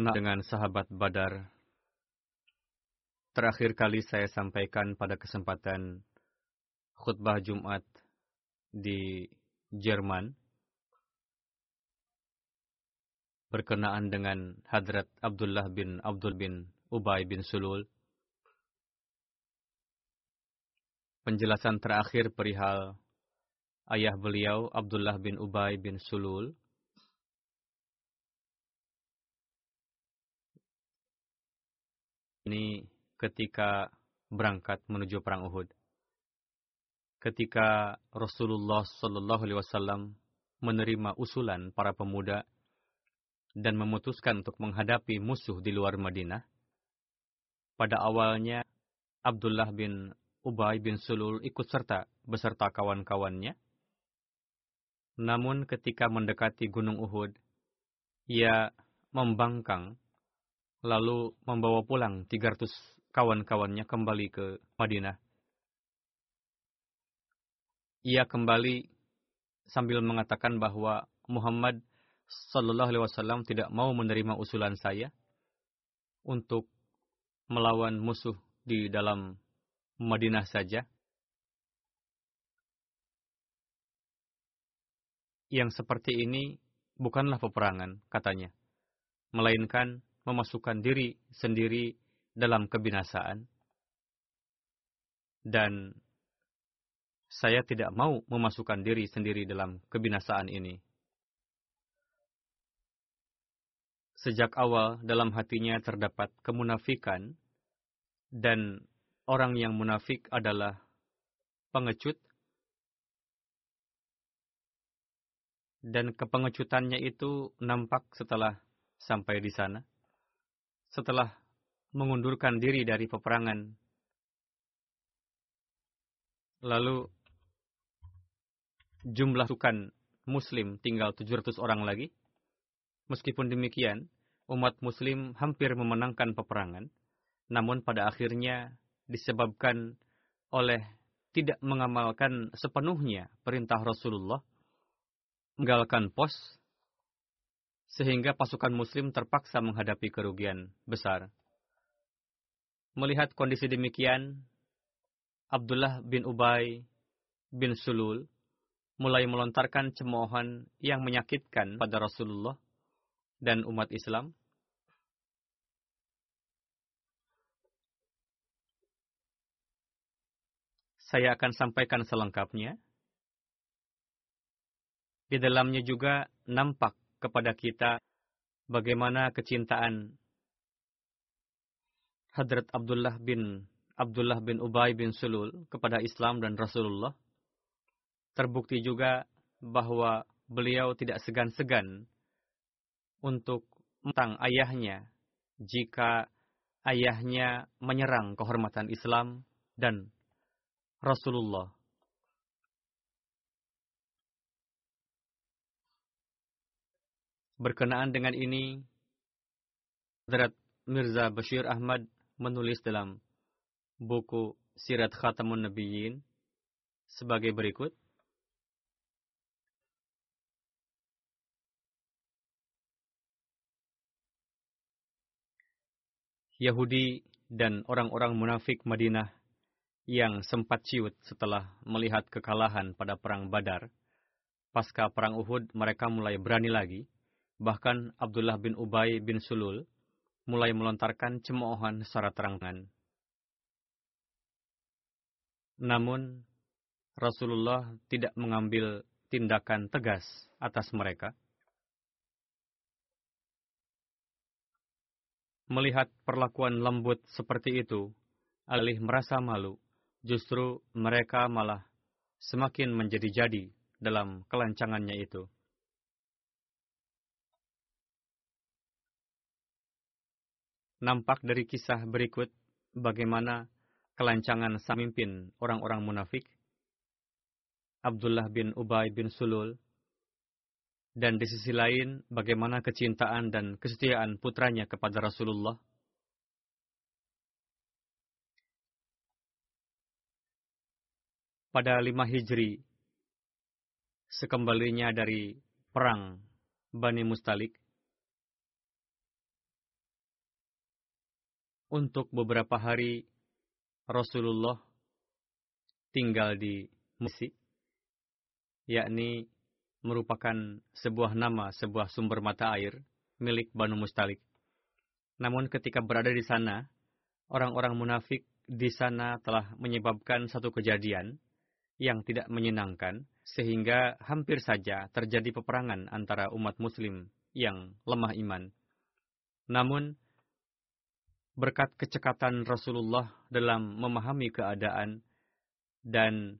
berkenaan dengan sahabat Badar. Terakhir kali saya sampaikan pada kesempatan khutbah Jumat di Jerman berkenaan dengan Hadrat Abdullah bin Abdul bin Ubay bin Sulul. Penjelasan terakhir perihal ayah beliau Abdullah bin Ubay bin Sulul ini ketika berangkat menuju perang Uhud. Ketika Rasulullah Shallallahu Alaihi Wasallam menerima usulan para pemuda dan memutuskan untuk menghadapi musuh di luar Madinah, pada awalnya Abdullah bin Ubay bin Sulul ikut serta beserta kawan-kawannya. Namun ketika mendekati Gunung Uhud, ia membangkang lalu membawa pulang 300 kawan-kawannya kembali ke Madinah. Ia kembali sambil mengatakan bahwa Muhammad Sallallahu Alaihi Wasallam tidak mau menerima usulan saya untuk melawan musuh di dalam Madinah saja. Yang seperti ini bukanlah peperangan, katanya. Melainkan memasukkan diri sendiri dalam kebinasaan. Dan saya tidak mau memasukkan diri sendiri dalam kebinasaan ini. Sejak awal dalam hatinya terdapat kemunafikan dan orang yang munafik adalah pengecut dan kepengecutannya itu nampak setelah sampai di sana setelah mengundurkan diri dari peperangan. Lalu jumlah sukan muslim tinggal 700 orang lagi. Meskipun demikian, umat muslim hampir memenangkan peperangan, namun pada akhirnya disebabkan oleh tidak mengamalkan sepenuhnya perintah Rasulullah, meninggalkan pos sehingga pasukan muslim terpaksa menghadapi kerugian besar. Melihat kondisi demikian, Abdullah bin Ubay bin Sulul mulai melontarkan cemoohan yang menyakitkan pada Rasulullah dan umat Islam. Saya akan sampaikan selengkapnya. Di dalamnya juga nampak kepada kita bagaimana kecintaan Hadrat Abdullah bin Abdullah bin Ubay bin Sulul kepada Islam dan Rasulullah. Terbukti juga bahwa beliau tidak segan-segan untuk tentang ayahnya jika ayahnya menyerang kehormatan Islam dan Rasulullah Berkenaan dengan ini, Hadrat Mirza Bashir Ahmad menulis dalam buku Sirat Khatamun Nabiyyin sebagai berikut. Yahudi dan orang-orang munafik Madinah yang sempat ciut setelah melihat kekalahan pada perang Badar. Pasca perang Uhud, mereka mulai berani lagi. Bahkan Abdullah bin Ubay bin Sulul mulai melontarkan cemoohan secara terang-terangan. Namun, Rasulullah tidak mengambil tindakan tegas atas mereka. Melihat perlakuan lembut seperti itu, alih merasa malu, justru mereka malah semakin menjadi-jadi dalam kelancangannya itu. Nampak dari kisah berikut bagaimana kelancangan samimpin orang-orang munafik, Abdullah bin Ubay bin Sulul, dan di sisi lain, bagaimana kecintaan dan kesetiaan putranya kepada Rasulullah. Pada lima Hijri, sekembalinya dari perang Bani Mustalik, untuk beberapa hari Rasulullah tinggal di Mesir, yakni merupakan sebuah nama sebuah sumber mata air milik Banu Mustalik. Namun ketika berada di sana, orang-orang munafik di sana telah menyebabkan satu kejadian yang tidak menyenangkan, sehingga hampir saja terjadi peperangan antara umat muslim yang lemah iman. Namun, berkat kecekatan Rasulullah dalam memahami keadaan dan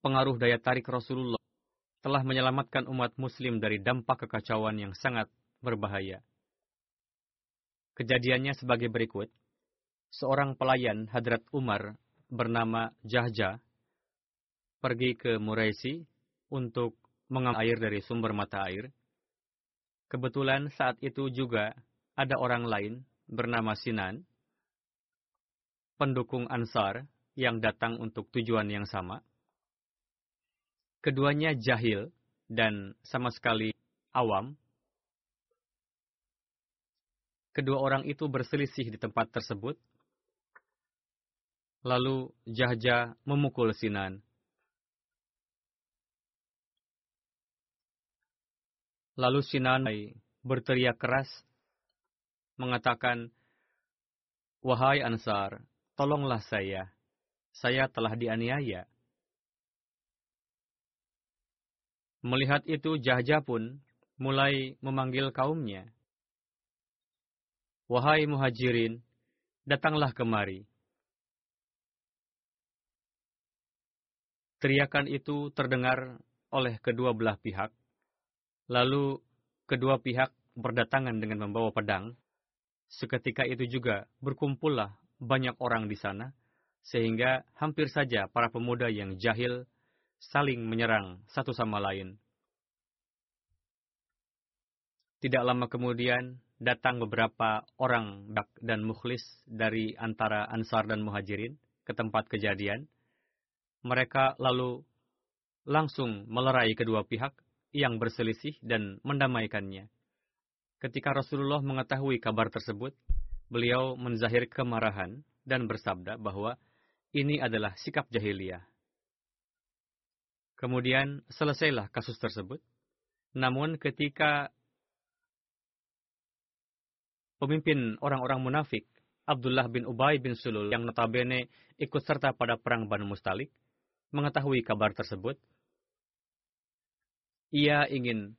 pengaruh daya tarik Rasulullah telah menyelamatkan umat muslim dari dampak kekacauan yang sangat berbahaya. Kejadiannya sebagai berikut. Seorang pelayan Hadrat Umar bernama Jahja pergi ke Muraisi untuk mengambil air dari sumber mata air. Kebetulan saat itu juga ada orang lain bernama Sinan, pendukung Ansar yang datang untuk tujuan yang sama. Keduanya jahil dan sama sekali awam. Kedua orang itu berselisih di tempat tersebut. Lalu Jahja memukul Sinan. Lalu Sinan berteriak keras, mengatakan, Wahai Ansar, tolonglah saya. Saya telah dianiaya. Melihat itu Jahja pun mulai memanggil kaumnya. Wahai muhajirin, datanglah kemari. Teriakan itu terdengar oleh kedua belah pihak. Lalu kedua pihak berdatangan dengan membawa pedang. Seketika itu juga berkumpullah banyak orang di sana, sehingga hampir saja para pemuda yang jahil saling menyerang satu sama lain. Tidak lama kemudian, datang beberapa orang dan mukhlis dari antara Ansar dan Muhajirin ke tempat kejadian. Mereka lalu langsung melerai kedua pihak yang berselisih dan mendamaikannya. Ketika Rasulullah mengetahui kabar tersebut, beliau menzahir kemarahan dan bersabda bahwa ini adalah sikap jahiliyah. Kemudian selesailah kasus tersebut. Namun ketika pemimpin orang-orang munafik, Abdullah bin Ubay bin Sulul yang notabene ikut serta pada perang Banu Mustalik, mengetahui kabar tersebut, ia ingin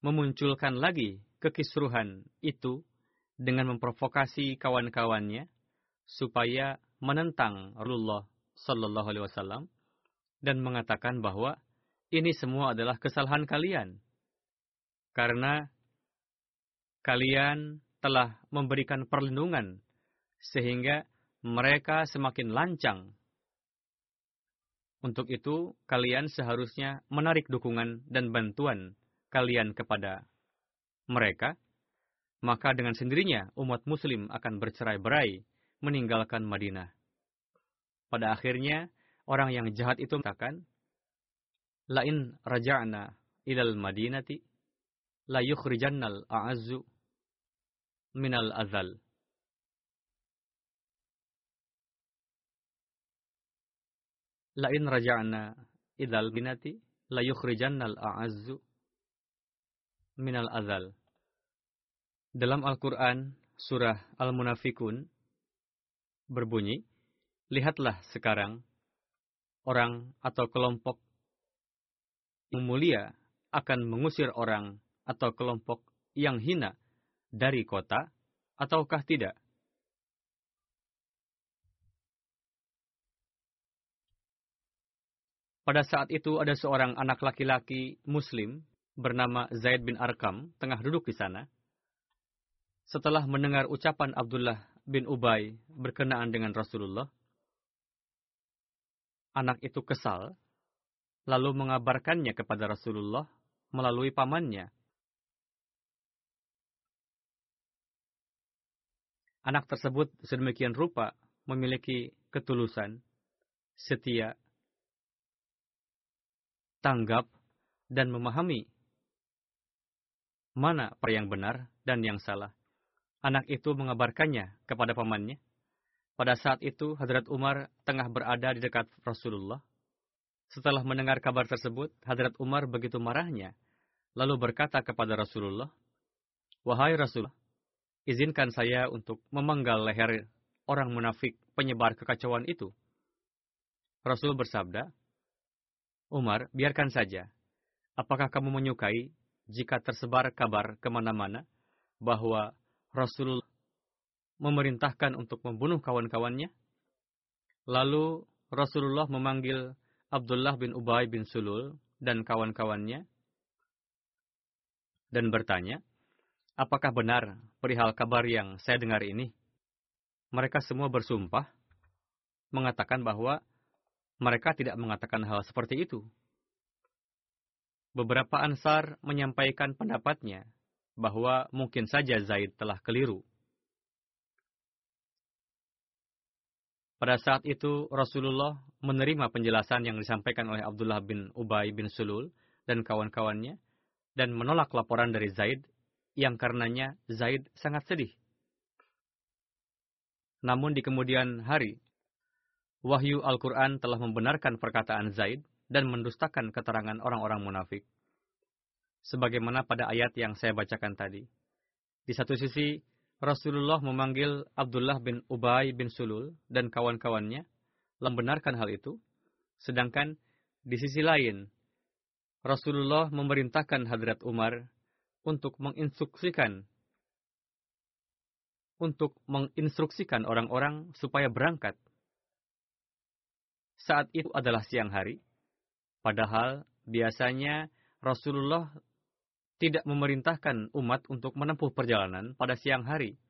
memunculkan lagi kekisruhan itu dengan memprovokasi kawan-kawannya supaya menentang Rasulullah Shallallahu Alaihi Wasallam dan mengatakan bahwa ini semua adalah kesalahan kalian. Karena kalian telah memberikan perlindungan sehingga mereka semakin lancang. Untuk itu, kalian seharusnya menarik dukungan dan bantuan kalian kepada mereka, maka dengan sendirinya umat muslim akan bercerai-berai meninggalkan Madinah. Pada akhirnya, orang yang jahat itu mengatakan, Lain raja'na ilal madinati, la yukhrijannal a'azzu minal azal. Lain raja'na ilal madinati, la yukhrijannal a'azzu minal azal. Dalam Al-Quran, surah Al-Munafikun, berbunyi, Lihatlah sekarang, orang atau kelompok yang mulia akan mengusir orang atau kelompok yang hina dari kota, ataukah tidak? Pada saat itu ada seorang anak laki-laki muslim bernama Zaid bin Arkam tengah duduk di sana. Setelah mendengar ucapan Abdullah bin Ubay berkenaan dengan Rasulullah, anak itu kesal, lalu mengabarkannya kepada Rasulullah melalui pamannya. Anak tersebut sedemikian rupa memiliki ketulusan, setia, tanggap, dan memahami mana apa yang benar dan yang salah anak itu mengabarkannya kepada pamannya. Pada saat itu, Hadrat Umar tengah berada di dekat Rasulullah. Setelah mendengar kabar tersebut, Hadrat Umar begitu marahnya, lalu berkata kepada Rasulullah, Wahai Rasulullah, izinkan saya untuk memenggal leher orang munafik penyebar kekacauan itu. Rasul bersabda, Umar, biarkan saja. Apakah kamu menyukai jika tersebar kabar ke mana-mana bahwa Rasul memerintahkan untuk membunuh kawan-kawannya. Lalu Rasulullah memanggil Abdullah bin Ubay bin Sulul dan kawan-kawannya dan bertanya, apakah benar perihal kabar yang saya dengar ini? Mereka semua bersumpah mengatakan bahwa mereka tidak mengatakan hal seperti itu. Beberapa ansar menyampaikan pendapatnya bahwa mungkin saja Zaid telah keliru. Pada saat itu Rasulullah menerima penjelasan yang disampaikan oleh Abdullah bin Ubay bin Sulul dan kawan-kawannya dan menolak laporan dari Zaid yang karenanya Zaid sangat sedih. Namun di kemudian hari, wahyu Al-Quran telah membenarkan perkataan Zaid dan mendustakan keterangan orang-orang munafik sebagaimana pada ayat yang saya bacakan tadi. Di satu sisi, Rasulullah memanggil Abdullah bin Ubay bin Sulul dan kawan-kawannya membenarkan hal itu, sedangkan di sisi lain, Rasulullah memerintahkan Hadrat Umar untuk menginstruksikan untuk menginstruksikan orang-orang supaya berangkat. Saat itu adalah siang hari, padahal biasanya Rasulullah tidak memerintahkan umat untuk menempuh perjalanan pada siang hari,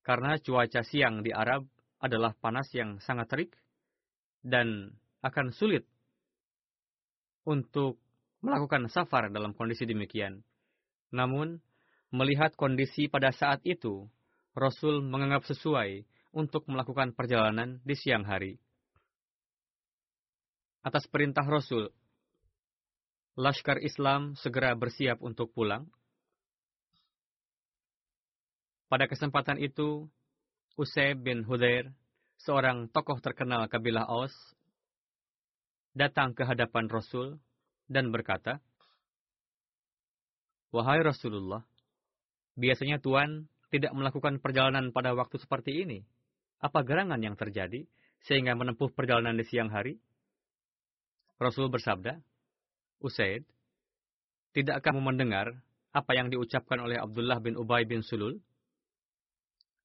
karena cuaca siang di Arab adalah panas yang sangat terik dan akan sulit untuk melakukan safar dalam kondisi demikian. Namun, melihat kondisi pada saat itu, Rasul menganggap sesuai untuk melakukan perjalanan di siang hari. Atas perintah Rasul, Laskar Islam segera bersiap untuk pulang. Pada kesempatan itu, Usaib bin Hudair, seorang tokoh terkenal kabilah Aus, datang ke hadapan Rasul dan berkata, Wahai Rasulullah, biasanya Tuhan tidak melakukan perjalanan pada waktu seperti ini. Apa gerangan yang terjadi sehingga menempuh perjalanan di siang hari? Rasul bersabda, Usaid, tidakkah kamu mendengar apa yang diucapkan oleh Abdullah bin Ubay bin Sulul?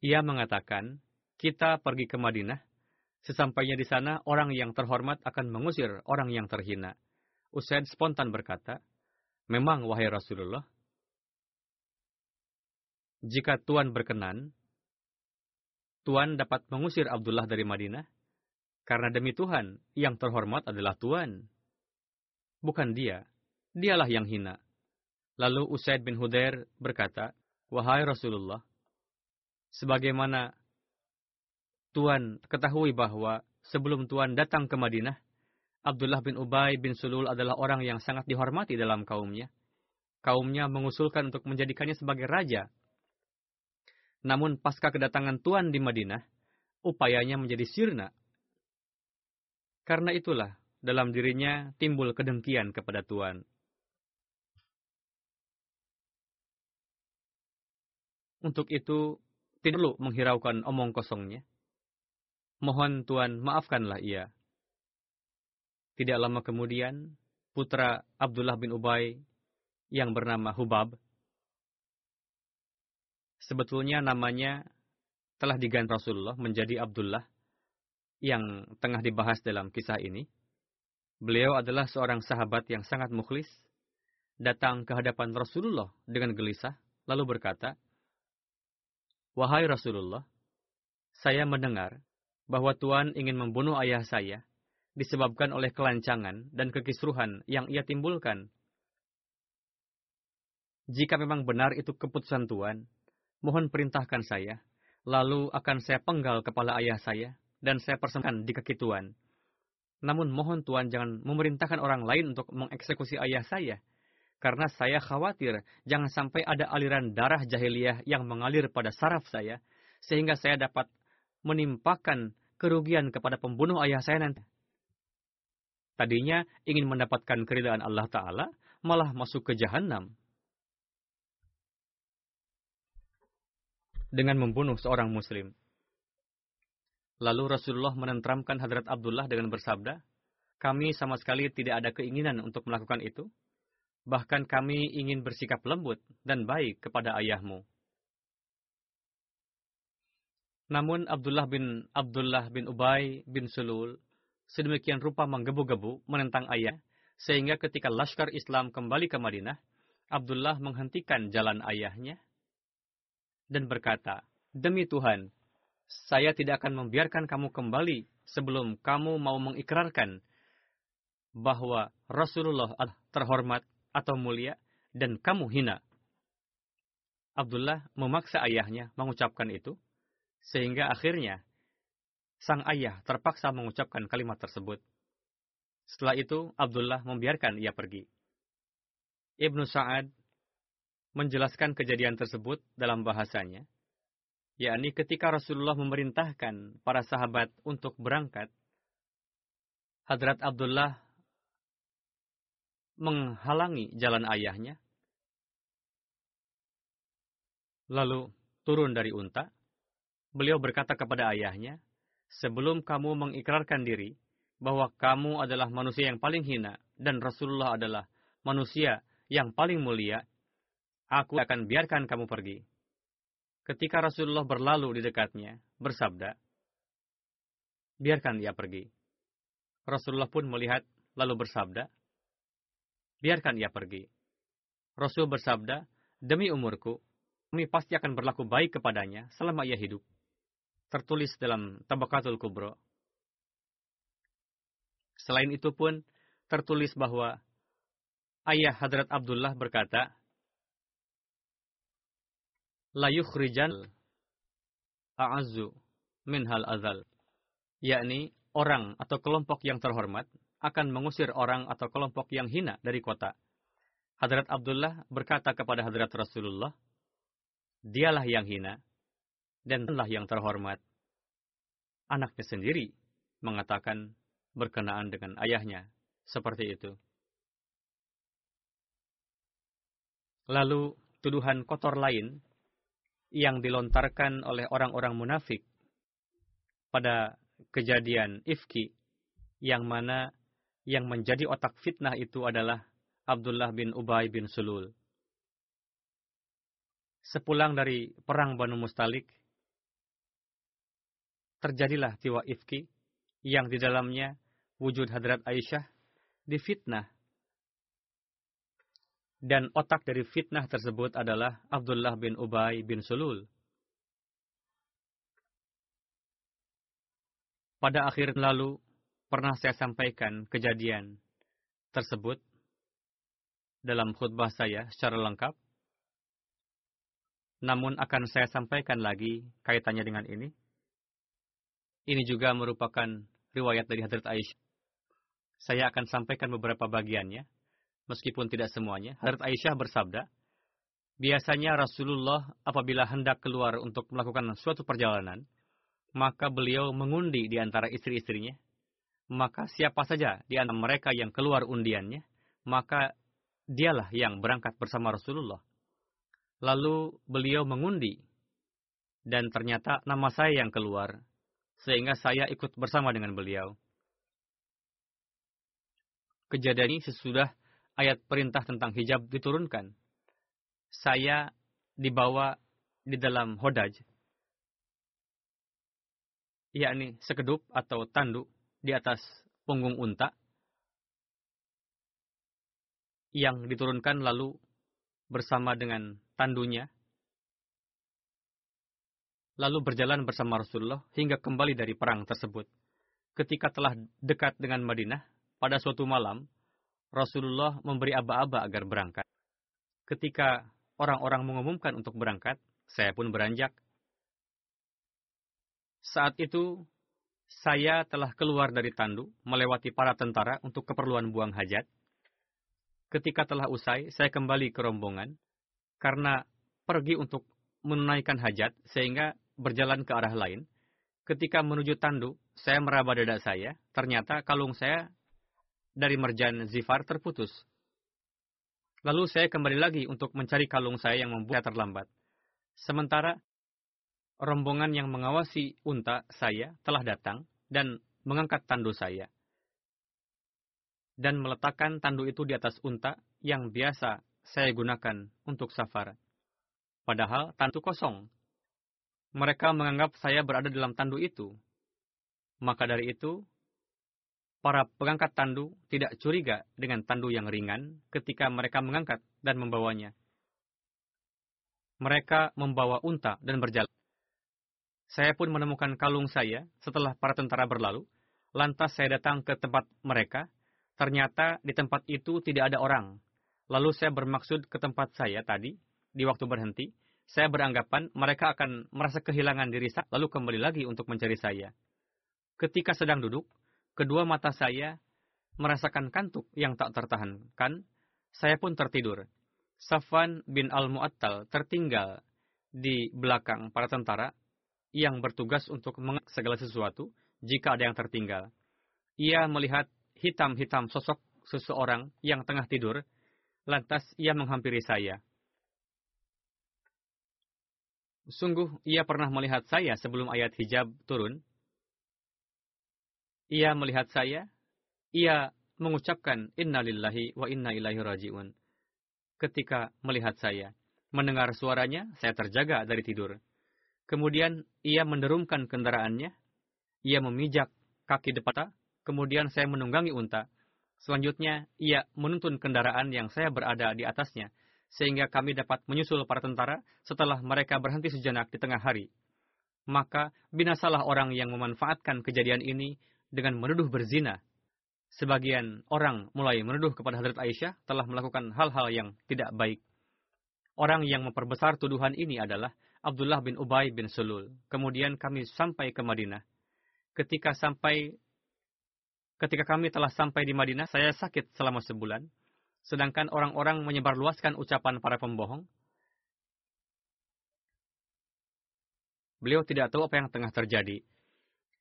Ia mengatakan, kita pergi ke Madinah, sesampainya di sana orang yang terhormat akan mengusir orang yang terhina. Usaid spontan berkata, memang wahai Rasulullah, jika Tuhan berkenan, Tuhan dapat mengusir Abdullah dari Madinah, karena demi Tuhan, yang terhormat adalah Tuhan bukan dia. Dialah yang hina. Lalu Usaid bin Hudair berkata, Wahai Rasulullah, sebagaimana Tuhan ketahui bahwa sebelum Tuhan datang ke Madinah, Abdullah bin Ubay bin Sulul adalah orang yang sangat dihormati dalam kaumnya. Kaumnya mengusulkan untuk menjadikannya sebagai raja. Namun pasca kedatangan Tuhan di Madinah, upayanya menjadi sirna. Karena itulah, dalam dirinya timbul kedengkian kepada Tuhan. Untuk itu, tidak perlu menghiraukan omong kosongnya. Mohon Tuhan maafkanlah ia. Tidak lama kemudian, putra Abdullah bin Ubay yang bernama Hubab, sebetulnya namanya telah diganti Rasulullah menjadi Abdullah yang tengah dibahas dalam kisah ini. Beliau adalah seorang sahabat yang sangat mukhlis, datang ke hadapan Rasulullah dengan gelisah, lalu berkata, Wahai Rasulullah, saya mendengar bahwa Tuhan ingin membunuh ayah saya disebabkan oleh kelancangan dan kekisruhan yang ia timbulkan. Jika memang benar itu keputusan Tuhan, mohon perintahkan saya, lalu akan saya penggal kepala ayah saya, dan saya persembahkan di kaki Tuhan. Namun mohon Tuhan jangan memerintahkan orang lain untuk mengeksekusi ayah saya, karena saya khawatir jangan sampai ada aliran darah jahiliyah yang mengalir pada saraf saya, sehingga saya dapat menimpakan kerugian kepada pembunuh ayah saya nanti. Tadinya ingin mendapatkan keridaan Allah Ta'ala, malah masuk ke jahanam. Dengan membunuh seorang muslim. Lalu Rasulullah menentramkan Hadrat Abdullah dengan bersabda, kami sama sekali tidak ada keinginan untuk melakukan itu, Bahkan kami ingin bersikap lembut dan baik kepada ayahmu. Namun Abdullah bin Abdullah bin Ubay bin Sulul sedemikian rupa menggebu-gebu menentang ayah, sehingga ketika Laskar Islam kembali ke Madinah, Abdullah menghentikan jalan ayahnya dan berkata, Demi Tuhan, saya tidak akan membiarkan kamu kembali sebelum kamu mau mengikrarkan bahwa Rasulullah terhormat atau mulia, dan kamu hina. Abdullah memaksa ayahnya mengucapkan itu, sehingga akhirnya sang ayah terpaksa mengucapkan kalimat tersebut. Setelah itu, Abdullah membiarkan ia pergi. Ibnu Sa'ad menjelaskan kejadian tersebut dalam bahasanya, yakni ketika Rasulullah memerintahkan para sahabat untuk berangkat, Hadrat Abdullah menghalangi jalan ayahnya. Lalu turun dari unta, beliau berkata kepada ayahnya, sebelum kamu mengikrarkan diri bahwa kamu adalah manusia yang paling hina dan Rasulullah adalah manusia yang paling mulia, aku akan biarkan kamu pergi. Ketika Rasulullah berlalu di dekatnya, bersabda, biarkan dia pergi. Rasulullah pun melihat lalu bersabda, biarkan ia pergi. Rasul bersabda, demi umurku, kami pasti akan berlaku baik kepadanya selama ia hidup. Tertulis dalam Tabakatul Kubro. Selain itu pun, tertulis bahwa ayah Hadrat Abdullah berkata, La yukhrijan a'azu min hal azal. Yakni, orang atau kelompok yang terhormat akan mengusir orang atau kelompok yang hina dari kota. Hadrat Abdullah berkata kepada Hadrat Rasulullah, Dialah yang hina, dan telah yang terhormat. Anaknya sendiri mengatakan berkenaan dengan ayahnya, seperti itu. Lalu, tuduhan kotor lain yang dilontarkan oleh orang-orang munafik pada kejadian Ifki, yang mana yang menjadi otak fitnah itu adalah Abdullah bin Ubay bin Sulul. Sepulang dari perang Banu Mustalik, terjadilah tiwa ifki yang di dalamnya wujud hadrat Aisyah difitnah. Dan otak dari fitnah tersebut adalah Abdullah bin Ubay bin Sulul. Pada akhir lalu, pernah saya sampaikan kejadian tersebut dalam khutbah saya secara lengkap. Namun akan saya sampaikan lagi kaitannya dengan ini. Ini juga merupakan riwayat dari Hadrat Aisyah. Saya akan sampaikan beberapa bagiannya, meskipun tidak semuanya. Hadrat Aisyah bersabda, Biasanya Rasulullah apabila hendak keluar untuk melakukan suatu perjalanan, maka beliau mengundi di antara istri-istrinya. Maka siapa saja di antara mereka yang keluar undiannya, maka dialah yang berangkat bersama Rasulullah. Lalu beliau mengundi, dan ternyata nama saya yang keluar, sehingga saya ikut bersama dengan beliau. Kejadian ini sesudah ayat perintah tentang hijab diturunkan saya dibawa di dalam hodaj, yakni sekedup atau tanduk di atas punggung unta yang diturunkan lalu bersama dengan tandunya lalu berjalan bersama Rasulullah hingga kembali dari perang tersebut. Ketika telah dekat dengan Madinah, pada suatu malam, Rasulullah memberi aba-aba agar berangkat. Ketika orang-orang mengumumkan untuk berangkat, saya pun beranjak. Saat itu, saya telah keluar dari tandu, melewati para tentara untuk keperluan buang hajat. Ketika telah usai, saya kembali ke rombongan, karena pergi untuk menunaikan hajat, sehingga berjalan ke arah lain. Ketika menuju tandu, saya meraba dada saya, ternyata kalung saya dari merjan zifar terputus. Lalu saya kembali lagi untuk mencari kalung saya yang membuat terlambat. Sementara rombongan yang mengawasi unta saya telah datang dan mengangkat tandu saya. Dan meletakkan tandu itu di atas unta yang biasa saya gunakan untuk safar. Padahal tandu kosong. Mereka menganggap saya berada dalam tandu itu. Maka dari itu, para pengangkat tandu tidak curiga dengan tandu yang ringan ketika mereka mengangkat dan membawanya. Mereka membawa unta dan berjalan. Saya pun menemukan kalung saya setelah para tentara berlalu. Lantas saya datang ke tempat mereka. Ternyata di tempat itu tidak ada orang. Lalu saya bermaksud ke tempat saya tadi, di waktu berhenti. Saya beranggapan mereka akan merasa kehilangan diri saya, lalu kembali lagi untuk mencari saya. Ketika sedang duduk, Kedua mata saya merasakan kantuk yang tak tertahankan. Saya pun tertidur. Safwan bin Al-Mu'attal tertinggal di belakang para tentara yang bertugas untuk mengak segala sesuatu jika ada yang tertinggal. Ia melihat hitam-hitam sosok seseorang yang tengah tidur, lantas ia menghampiri saya. Sungguh, ia pernah melihat saya sebelum ayat hijab turun, ia melihat saya, ia mengucapkan inna lillahi wa inna ilaihi raji'un. Ketika melihat saya, mendengar suaranya, saya terjaga dari tidur. Kemudian ia menderumkan kendaraannya, ia memijak kaki depan, kemudian saya menunggangi unta. Selanjutnya, ia menuntun kendaraan yang saya berada di atasnya, sehingga kami dapat menyusul para tentara setelah mereka berhenti sejenak di tengah hari. Maka binasalah orang yang memanfaatkan kejadian ini dengan menuduh berzina. Sebagian orang mulai menuduh kepada Hadrat Aisyah telah melakukan hal-hal yang tidak baik. Orang yang memperbesar tuduhan ini adalah Abdullah bin Ubay bin Sulul. Kemudian kami sampai ke Madinah. Ketika sampai ketika kami telah sampai di Madinah, saya sakit selama sebulan. Sedangkan orang-orang menyebarluaskan ucapan para pembohong. Beliau tidak tahu apa yang tengah terjadi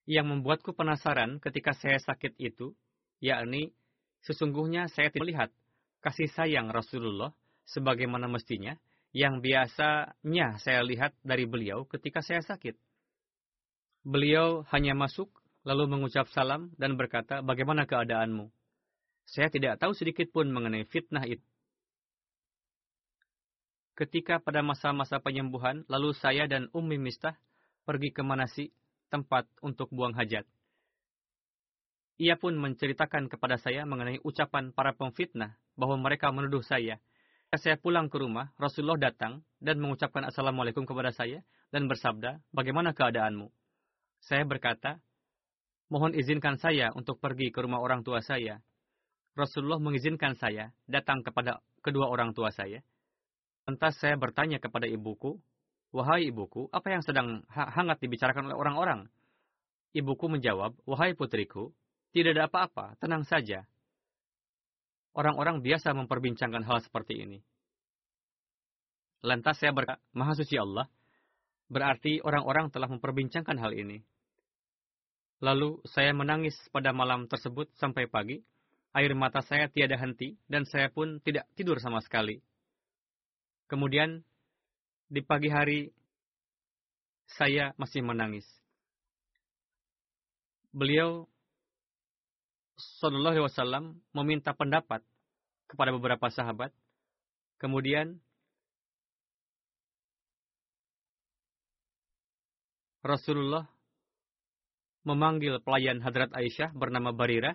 yang membuatku penasaran ketika saya sakit itu, yakni sesungguhnya saya tidak melihat kasih sayang Rasulullah sebagaimana mestinya yang biasanya saya lihat dari beliau ketika saya sakit. Beliau hanya masuk, lalu mengucap salam dan berkata, bagaimana keadaanmu? Saya tidak tahu sedikit pun mengenai fitnah itu. Ketika pada masa-masa penyembuhan, lalu saya dan Ummi Mistah pergi ke Manasi tempat untuk buang hajat. Ia pun menceritakan kepada saya mengenai ucapan para pemfitnah bahwa mereka menuduh saya. Saya pulang ke rumah, Rasulullah datang dan mengucapkan Assalamualaikum kepada saya dan bersabda, bagaimana keadaanmu? Saya berkata, mohon izinkan saya untuk pergi ke rumah orang tua saya. Rasulullah mengizinkan saya datang kepada kedua orang tua saya. Lantas saya bertanya kepada ibuku, Wahai ibuku, apa yang sedang hangat dibicarakan oleh orang-orang? Ibuku menjawab, Wahai putriku, tidak ada apa-apa, tenang saja. Orang-orang biasa memperbincangkan hal seperti ini. Lantas saya berkata, Maha Suci Allah, berarti orang-orang telah memperbincangkan hal ini. Lalu saya menangis pada malam tersebut sampai pagi. Air mata saya tiada henti dan saya pun tidak tidur sama sekali. Kemudian di pagi hari saya masih menangis. Beliau Sallallahu Alaihi Wasallam meminta pendapat kepada beberapa sahabat. Kemudian Rasulullah memanggil pelayan Hadrat Aisyah bernama Barirah.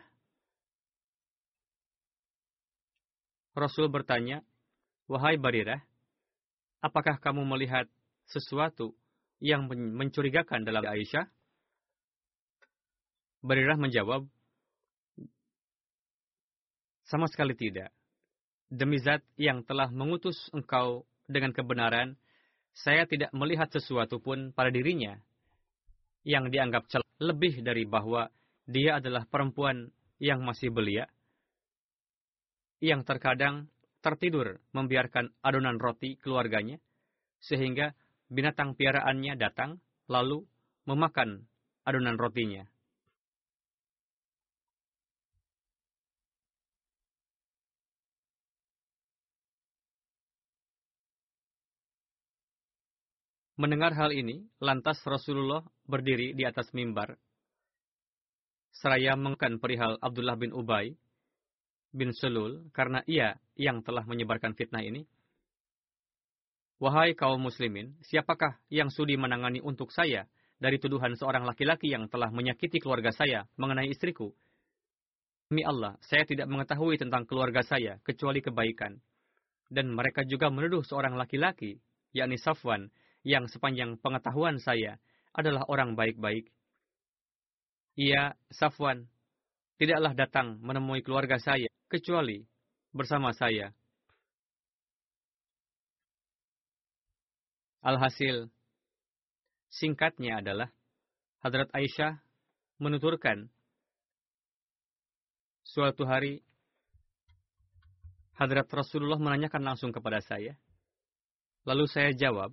Rasul bertanya, Wahai Barirah, apakah kamu melihat sesuatu yang mencurigakan dalam Aisyah? Barirah menjawab, sama sekali tidak. Demi zat yang telah mengutus engkau dengan kebenaran, saya tidak melihat sesuatu pun pada dirinya yang dianggap celah lebih dari bahwa dia adalah perempuan yang masih belia, yang terkadang tertidur membiarkan adonan roti keluarganya, sehingga binatang piaraannya datang lalu memakan adonan rotinya. Mendengar hal ini, lantas Rasulullah berdiri di atas mimbar, seraya mengkan perihal Abdullah bin Ubay bin Sulul karena ia yang telah menyebarkan fitnah ini? Wahai kaum muslimin, siapakah yang sudi menangani untuk saya dari tuduhan seorang laki-laki yang telah menyakiti keluarga saya mengenai istriku? Demi Allah, saya tidak mengetahui tentang keluarga saya kecuali kebaikan. Dan mereka juga menuduh seorang laki-laki, yakni Safwan, yang sepanjang pengetahuan saya adalah orang baik-baik. Ia, Safwan, tidaklah datang menemui keluarga saya kecuali bersama saya. Alhasil, singkatnya adalah Hadrat Aisyah menuturkan suatu hari Hadrat Rasulullah menanyakan langsung kepada saya. Lalu saya jawab,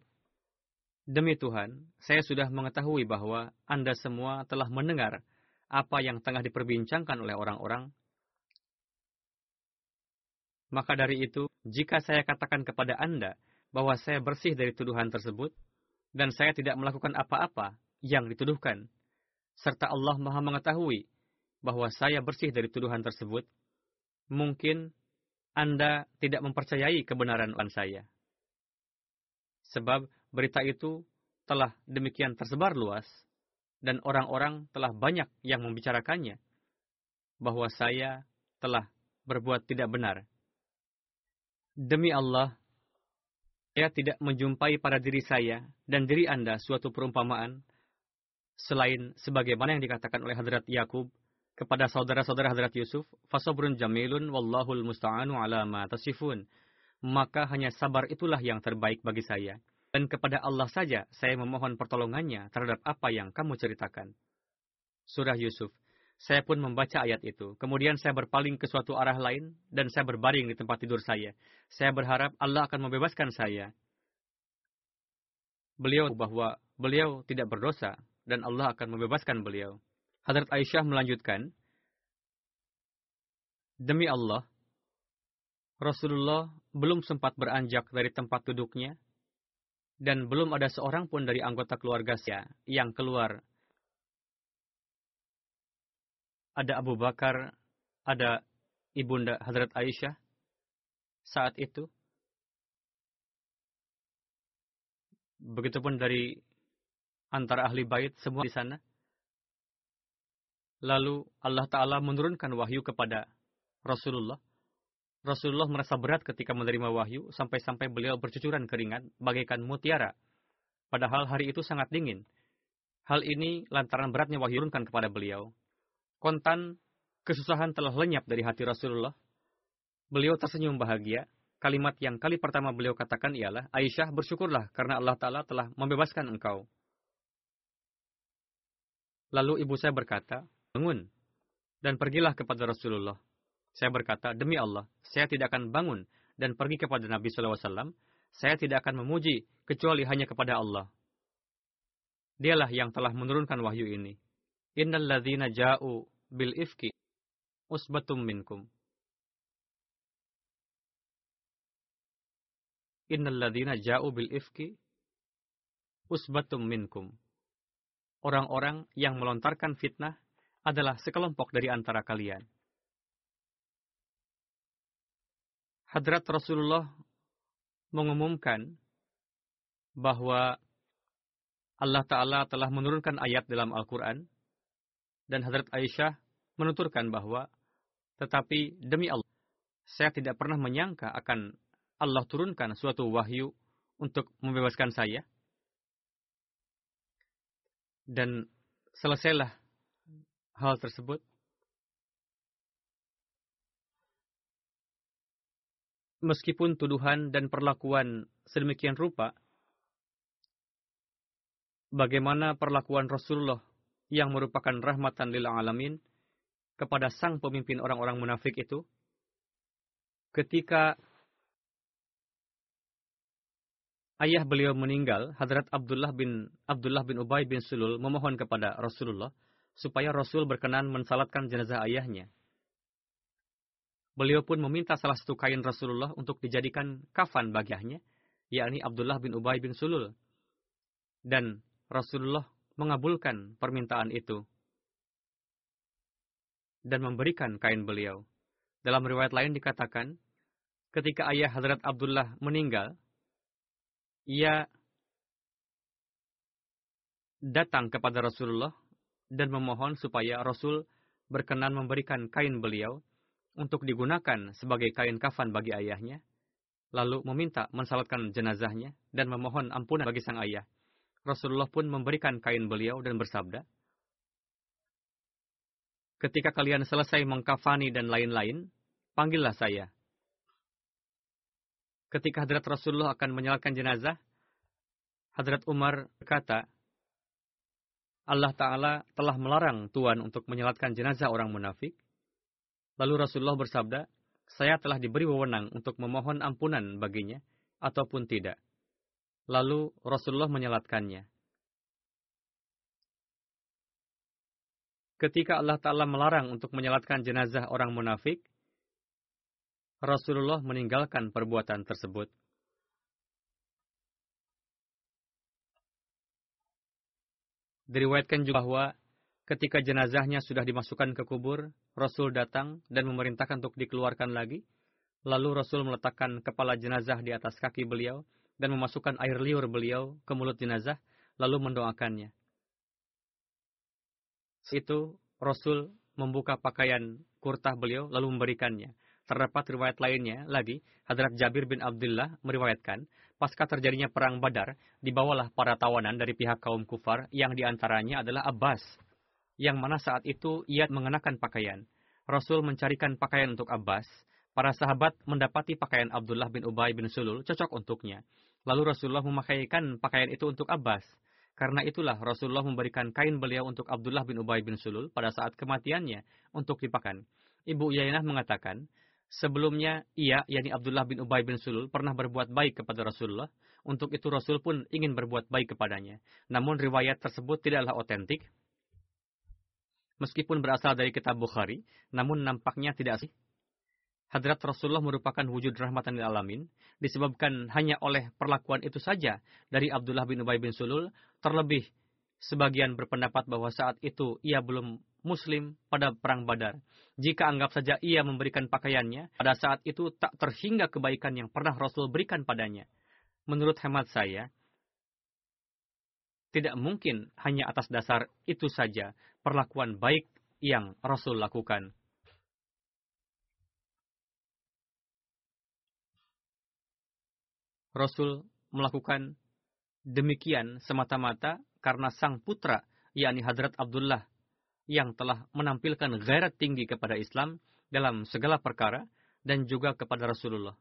Demi Tuhan, saya sudah mengetahui bahwa Anda semua telah mendengar apa yang tengah diperbincangkan oleh orang-orang maka dari itu, jika saya katakan kepada Anda bahwa saya bersih dari tuduhan tersebut, dan saya tidak melakukan apa-apa yang dituduhkan, serta Allah Maha Mengetahui bahwa saya bersih dari tuduhan tersebut, mungkin Anda tidak mempercayai kebenaran saya. Sebab berita itu telah demikian tersebar luas, dan orang-orang telah banyak yang membicarakannya, bahwa saya telah berbuat tidak benar. Demi Allah, saya tidak menjumpai pada diri saya dan diri Anda suatu perumpamaan selain sebagaimana yang dikatakan oleh Hadrat Yakub kepada saudara-saudara Hadrat Yusuf, fasobrun jamilun wallahul musta'anu ala ma tasifun. Maka hanya sabar itulah yang terbaik bagi saya. Dan kepada Allah saja saya memohon pertolongannya terhadap apa yang kamu ceritakan. Surah Yusuf saya pun membaca ayat itu. Kemudian saya berpaling ke suatu arah lain dan saya berbaring di tempat tidur saya. Saya berharap Allah akan membebaskan saya. Beliau bahwa beliau tidak berdosa dan Allah akan membebaskan beliau. Hadrat Aisyah melanjutkan, Demi Allah, Rasulullah belum sempat beranjak dari tempat duduknya, dan belum ada seorang pun dari anggota keluarga saya yang keluar ada Abu Bakar, ada Ibunda Hadrat Aisyah saat itu. Begitupun dari antara ahli bait semua di sana. Lalu Allah Ta'ala menurunkan wahyu kepada Rasulullah. Rasulullah merasa berat ketika menerima wahyu sampai-sampai beliau bercucuran keringat bagaikan mutiara. Padahal hari itu sangat dingin. Hal ini lantaran beratnya wahyu turunkan kepada beliau. Kontan kesusahan telah lenyap dari hati Rasulullah. Beliau tersenyum bahagia kalimat yang kali pertama beliau katakan ialah, Aisyah bersyukurlah karena Allah Ta'ala telah membebaskan engkau. Lalu ibu saya berkata, bangun dan pergilah kepada Rasulullah. Saya berkata, demi Allah, saya tidak akan bangun dan pergi kepada Nabi SAW. Saya tidak akan memuji kecuali hanya kepada Allah. Dialah yang telah menurunkan wahyu ini. Innal ladzina ja'u bil ifki usbatum minkum. Innal ladzina ja'u bil ifki usbatum minkum. Orang-orang yang melontarkan fitnah adalah sekelompok dari antara kalian. Hadrat Rasulullah mengumumkan bahwa Allah Ta'ala telah menurunkan ayat dalam Al-Quran, dan Hadrat Aisyah menuturkan bahwa, tetapi demi Allah, saya tidak pernah menyangka akan Allah turunkan suatu wahyu untuk membebaskan saya. Dan selesailah hal tersebut. Meskipun tuduhan dan perlakuan sedemikian rupa, bagaimana perlakuan Rasulullah yang merupakan rahmatan lil alamin kepada sang pemimpin orang-orang munafik itu, ketika ayah beliau meninggal, Hadrat Abdullah bin Abdullah bin Ubay bin Sulul memohon kepada Rasulullah supaya Rasul berkenan mensalatkan jenazah ayahnya. Beliau pun meminta salah satu kain Rasulullah untuk dijadikan kafan bagiannya, yakni Abdullah bin Ubay bin Sulul. Dan Rasulullah mengabulkan permintaan itu dan memberikan kain beliau. Dalam riwayat lain dikatakan, ketika ayah Hadrat Abdullah meninggal, ia datang kepada Rasulullah dan memohon supaya Rasul berkenan memberikan kain beliau untuk digunakan sebagai kain kafan bagi ayahnya, lalu meminta mensalatkan jenazahnya dan memohon ampunan bagi sang ayah. Rasulullah pun memberikan kain beliau dan bersabda, Ketika kalian selesai mengkafani dan lain-lain, panggillah saya. Ketika Hadrat Rasulullah akan menyalatkan jenazah, Hadrat Umar berkata, Allah Ta'ala telah melarang Tuhan untuk menyalatkan jenazah orang munafik. Lalu Rasulullah bersabda, saya telah diberi wewenang untuk memohon ampunan baginya, ataupun tidak. Lalu Rasulullah menyalatkannya. Ketika Allah Ta'ala melarang untuk menyalatkan jenazah orang munafik, Rasulullah meninggalkan perbuatan tersebut. Diriwayatkan juga bahwa ketika jenazahnya sudah dimasukkan ke kubur, Rasul datang dan memerintahkan untuk dikeluarkan lagi. Lalu Rasul meletakkan kepala jenazah di atas kaki beliau dan memasukkan air liur beliau ke mulut jenazah, lalu mendoakannya. Situ Rasul membuka pakaian kurtah beliau lalu memberikannya. Terdapat riwayat lainnya lagi, Hadrat Jabir bin Abdullah meriwayatkan, pasca terjadinya perang Badar, dibawalah para tawanan dari pihak kaum kufar yang di antaranya adalah Abbas, yang mana saat itu ia mengenakan pakaian. Rasul mencarikan pakaian untuk Abbas. Para sahabat mendapati pakaian Abdullah bin Ubay bin Sulul cocok untuknya. Lalu Rasulullah memakaikan pakaian itu untuk Abbas. Karena itulah Rasulullah memberikan kain beliau untuk Abdullah bin Ubay bin Sulul pada saat kematiannya untuk dipakan. Ibu Yainah mengatakan, Sebelumnya, ia, yakni Abdullah bin Ubay bin Sulul, pernah berbuat baik kepada Rasulullah. Untuk itu Rasul pun ingin berbuat baik kepadanya. Namun riwayat tersebut tidaklah otentik. Meskipun berasal dari kitab Bukhari, namun nampaknya tidak sih. Hadrat Rasulullah merupakan wujud rahmatan lil alamin, disebabkan hanya oleh perlakuan itu saja dari Abdullah bin Ubay bin Sulul, terlebih sebagian berpendapat bahwa saat itu ia belum Muslim pada Perang Badar. Jika anggap saja ia memberikan pakaiannya, pada saat itu tak terhingga kebaikan yang pernah Rasul berikan padanya. Menurut hemat saya, tidak mungkin hanya atas dasar itu saja perlakuan baik yang Rasul lakukan. Rasul melakukan demikian semata-mata karena sang putra, yakni Hadrat Abdullah yang telah menampilkan gairat tinggi kepada Islam dalam segala perkara dan juga kepada Rasulullah.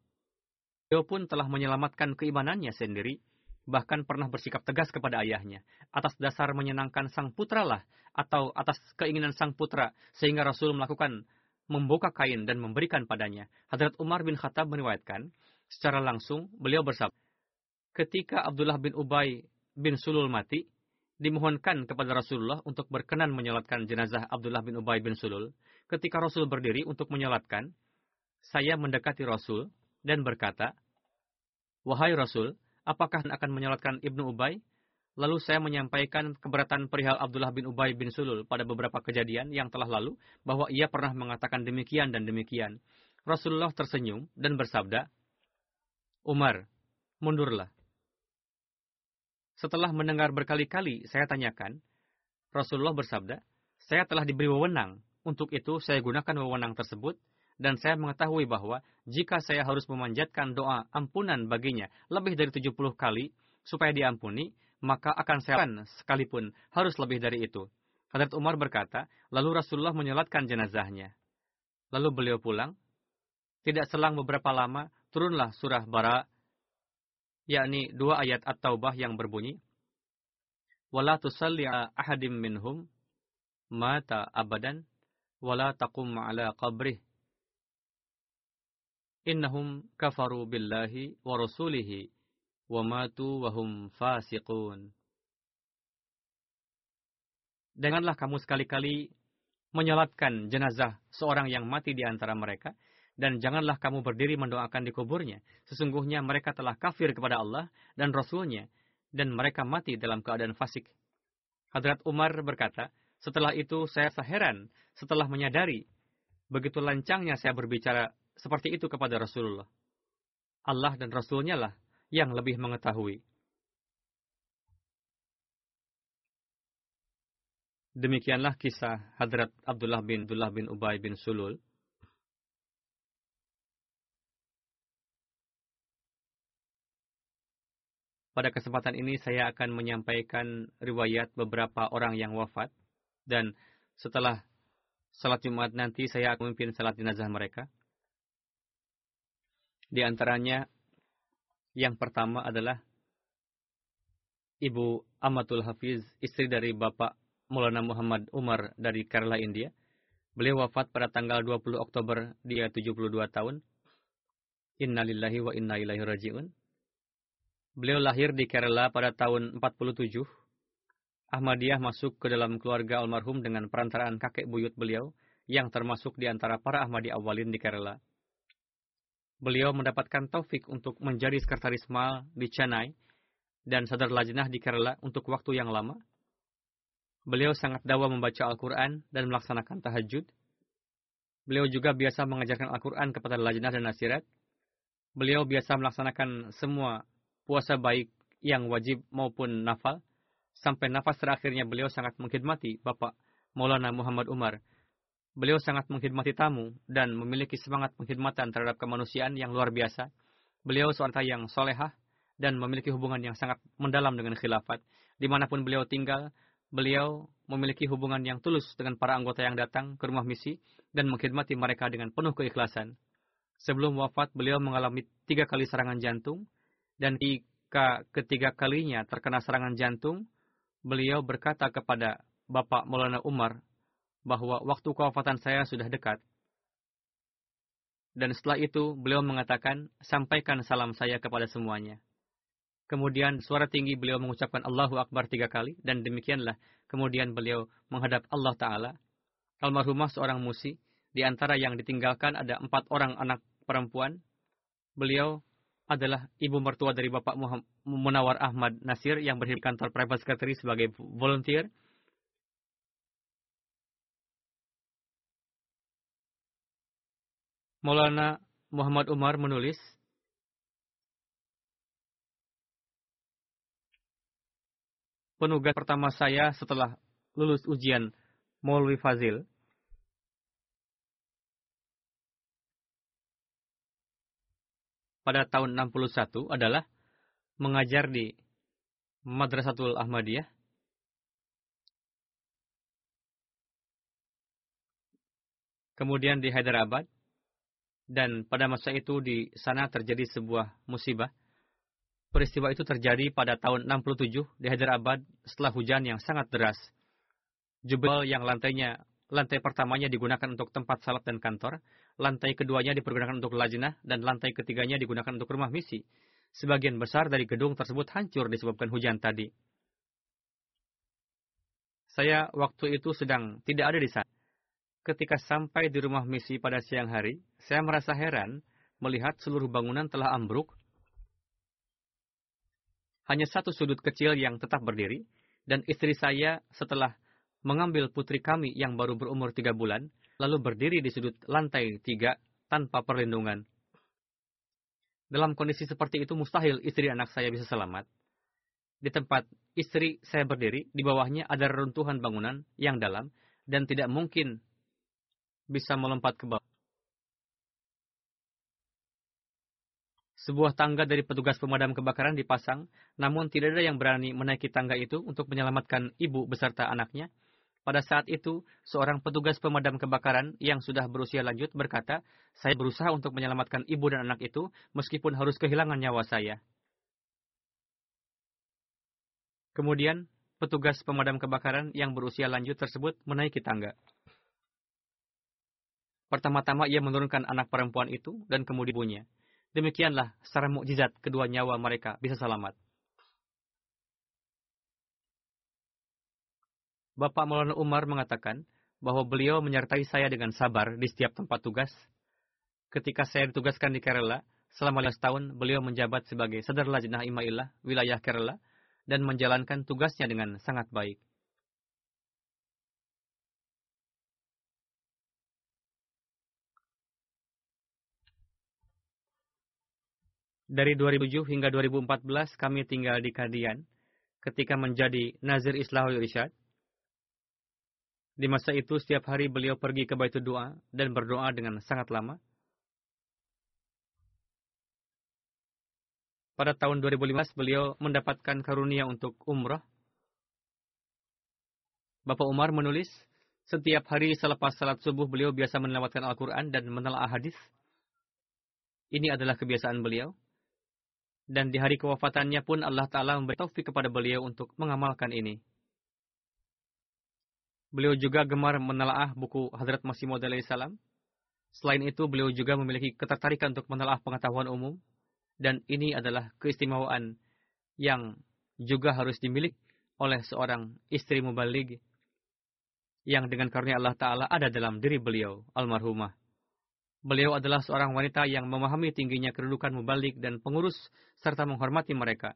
Beliau pun telah menyelamatkan keimanannya sendiri, bahkan pernah bersikap tegas kepada ayahnya. Atas dasar menyenangkan sang putra lah, atau atas keinginan sang putra, sehingga Rasul melakukan membuka kain dan memberikan padanya. Hadrat Umar bin Khattab meriwayatkan, secara langsung beliau bersabda, ketika Abdullah bin Ubay bin Sulul mati, dimohonkan kepada Rasulullah untuk berkenan menyolatkan jenazah Abdullah bin Ubay bin Sulul. Ketika Rasul berdiri untuk menyolatkan, saya mendekati Rasul dan berkata, Wahai Rasul, apakah akan menyolatkan Ibnu Ubay? Lalu saya menyampaikan keberatan perihal Abdullah bin Ubay bin Sulul pada beberapa kejadian yang telah lalu, bahwa ia pernah mengatakan demikian dan demikian. Rasulullah tersenyum dan bersabda, Umar, mundurlah. Setelah mendengar berkali-kali saya tanyakan, Rasulullah bersabda, saya telah diberi wewenang. Untuk itu saya gunakan wewenang tersebut dan saya mengetahui bahwa jika saya harus memanjatkan doa ampunan baginya lebih dari 70 kali supaya diampuni, maka akan saya sekalipun harus lebih dari itu. Hadrat Umar berkata, lalu Rasulullah menyelatkan jenazahnya. Lalu beliau pulang. Tidak selang beberapa lama, turunlah surah Bara, yakni dua ayat At-Taubah yang berbunyi, wala tusalli ahadim minhum mata abadan wala taqum ala qabrih innahum kafaru billahi wa rasulihi wa matu wa fasiqun. Janganlah kamu sekali-kali menyolatkan jenazah seorang yang mati di antara mereka, dan janganlah kamu berdiri mendoakan di kuburnya. Sesungguhnya mereka telah kafir kepada Allah dan Rasulnya, dan mereka mati dalam keadaan fasik. Hadrat Umar berkata, setelah itu saya seheran setelah menyadari begitu lancangnya saya berbicara seperti itu kepada Rasulullah. Allah dan Rasulnya lah yang lebih mengetahui. Demikianlah kisah Hadrat Abdullah bin Abdullah bin Ubay bin Sulul. Pada kesempatan ini saya akan menyampaikan riwayat beberapa orang yang wafat dan setelah salat Jumat nanti saya akan memimpin salat jenazah mereka. Di antaranya yang pertama adalah Ibu Amatul Hafiz, istri dari Bapak Maulana Muhammad Umar dari Kerala, India. Beliau wafat pada tanggal 20 Oktober, dia 72 tahun. Innalillahi wa inna ilaihi raji'un. Beliau lahir di Kerala pada tahun 47. Ahmadiyah masuk ke dalam keluarga almarhum dengan perantaraan kakek buyut beliau, yang termasuk di antara para Ahmadi awalin di Kerala beliau mendapatkan taufik untuk menjadi sekretaris mal di Chennai dan sadar lajnah di Kerala untuk waktu yang lama. Beliau sangat dawa membaca Al-Quran dan melaksanakan tahajud. Beliau juga biasa mengajarkan Al-Quran kepada lajnah dan nasirat. Beliau biasa melaksanakan semua puasa baik yang wajib maupun nafal. Sampai nafas terakhirnya beliau sangat mengkhidmati Bapak Maulana Muhammad Umar Beliau sangat mengkhidmati tamu dan memiliki semangat pengkhidmatan terhadap kemanusiaan yang luar biasa. Beliau seorang yang solehah dan memiliki hubungan yang sangat mendalam dengan khilafat. Di mana pun beliau tinggal, beliau memiliki hubungan yang tulus dengan para anggota yang datang ke rumah misi dan mengkhidmati mereka dengan penuh keikhlasan. Sebelum wafat, beliau mengalami tiga kali serangan jantung, dan jika ketiga kalinya terkena serangan jantung, beliau berkata kepada Bapak Maulana Umar bahwa waktu kewafatan saya sudah dekat. Dan setelah itu, beliau mengatakan, sampaikan salam saya kepada semuanya. Kemudian suara tinggi beliau mengucapkan Allahu Akbar tiga kali, dan demikianlah kemudian beliau menghadap Allah Ta'ala. Almarhumah seorang musi, di antara yang ditinggalkan ada empat orang anak perempuan. Beliau adalah ibu mertua dari Bapak Munawar Ahmad Nasir yang berhidup kantor private secretary sebagai volunteer Maulana Muhammad Umar menulis, penugas pertama saya setelah lulus ujian Maulwi Fazil. Pada tahun 61 adalah mengajar di Madrasatul Ahmadiyah. Kemudian di Hyderabad Dan pada masa itu di sana terjadi sebuah musibah. Peristiwa itu terjadi pada tahun 67 di Hyderabad setelah hujan yang sangat deras. Jubel yang lantainya lantai pertamanya digunakan untuk tempat salat dan kantor, lantai keduanya dipergunakan untuk lajnah, dan lantai ketiganya digunakan untuk rumah misi. Sebagian besar dari gedung tersebut hancur disebabkan hujan tadi. Saya waktu itu sedang tidak ada di sana. Ketika sampai di rumah misi pada siang hari, saya merasa heran melihat seluruh bangunan telah ambruk. Hanya satu sudut kecil yang tetap berdiri, dan istri saya setelah mengambil putri kami yang baru berumur tiga bulan, lalu berdiri di sudut lantai tiga tanpa perlindungan. Dalam kondisi seperti itu mustahil istri anak saya bisa selamat. Di tempat istri saya berdiri, di bawahnya ada reruntuhan bangunan yang dalam dan tidak mungkin bisa melompat ke bawah. Sebuah tangga dari petugas pemadam kebakaran dipasang, namun tidak ada yang berani menaiki tangga itu untuk menyelamatkan ibu beserta anaknya. Pada saat itu, seorang petugas pemadam kebakaran yang sudah berusia lanjut berkata, saya berusaha untuk menyelamatkan ibu dan anak itu meskipun harus kehilangan nyawa saya. Kemudian, petugas pemadam kebakaran yang berusia lanjut tersebut menaiki tangga. Pertama-tama ia menurunkan anak perempuan itu dan kemudian ibunya. Demikianlah secara mukjizat kedua nyawa mereka bisa selamat. Bapak Maulana Umar mengatakan bahwa beliau menyertai saya dengan sabar di setiap tempat tugas. Ketika saya ditugaskan di Kerala, selama 15 tahun beliau menjabat sebagai Sadar Lajnah Imailah wilayah Kerala dan menjalankan tugasnya dengan sangat baik. Dari 2007 hingga 2014 kami tinggal di Kadian ketika menjadi Nazir Islahul Irsyad. Di masa itu setiap hari beliau pergi ke Baitul Doa dan berdoa dengan sangat lama. pada tahun 2015 beliau mendapatkan karunia untuk umrah. Bapak Umar menulis, setiap hari selepas salat subuh beliau biasa melewatkan Al-Quran dan menelaah hadis. Ini adalah kebiasaan beliau. Dan di hari kewafatannya pun Allah Ta'ala memberi taufik kepada beliau untuk mengamalkan ini. Beliau juga gemar menelaah buku Hadrat Masih Maud salam. Selain itu, beliau juga memiliki ketertarikan untuk menelaah pengetahuan umum, dan ini adalah keistimewaan yang juga harus dimiliki oleh seorang istri mubalik yang dengan karunia Allah Ta'ala ada dalam diri beliau, almarhumah. Beliau adalah seorang wanita yang memahami tingginya kedudukan mubalik dan pengurus serta menghormati mereka.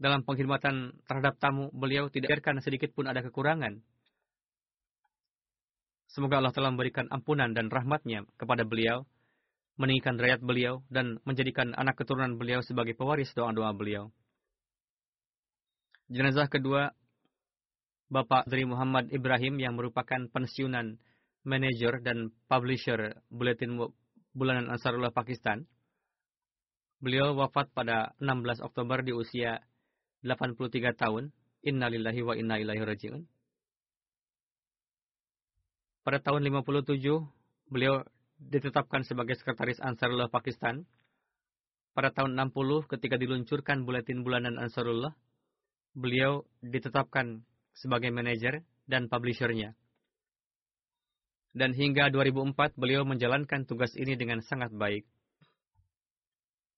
Dalam pengkhidmatan terhadap tamu, beliau tidak biarkan sedikit pun ada kekurangan. Semoga Allah telah memberikan ampunan dan rahmatnya kepada beliau meninggikan derajat beliau, dan menjadikan anak keturunan beliau sebagai pewaris doa-doa beliau. Jenazah kedua, Bapak dari Muhammad Ibrahim yang merupakan pensiunan manajer dan publisher Buletin Bulanan Ansarullah Pakistan. Beliau wafat pada 16 Oktober di usia 83 tahun. Innalillahi wa inna ilaihi rajiun. Pada tahun 57, beliau ditetapkan sebagai sekretaris Ansarullah Pakistan. Pada tahun 60 ketika diluncurkan buletin bulanan Ansarullah, beliau ditetapkan sebagai manajer dan publishernya. Dan hingga 2004 beliau menjalankan tugas ini dengan sangat baik.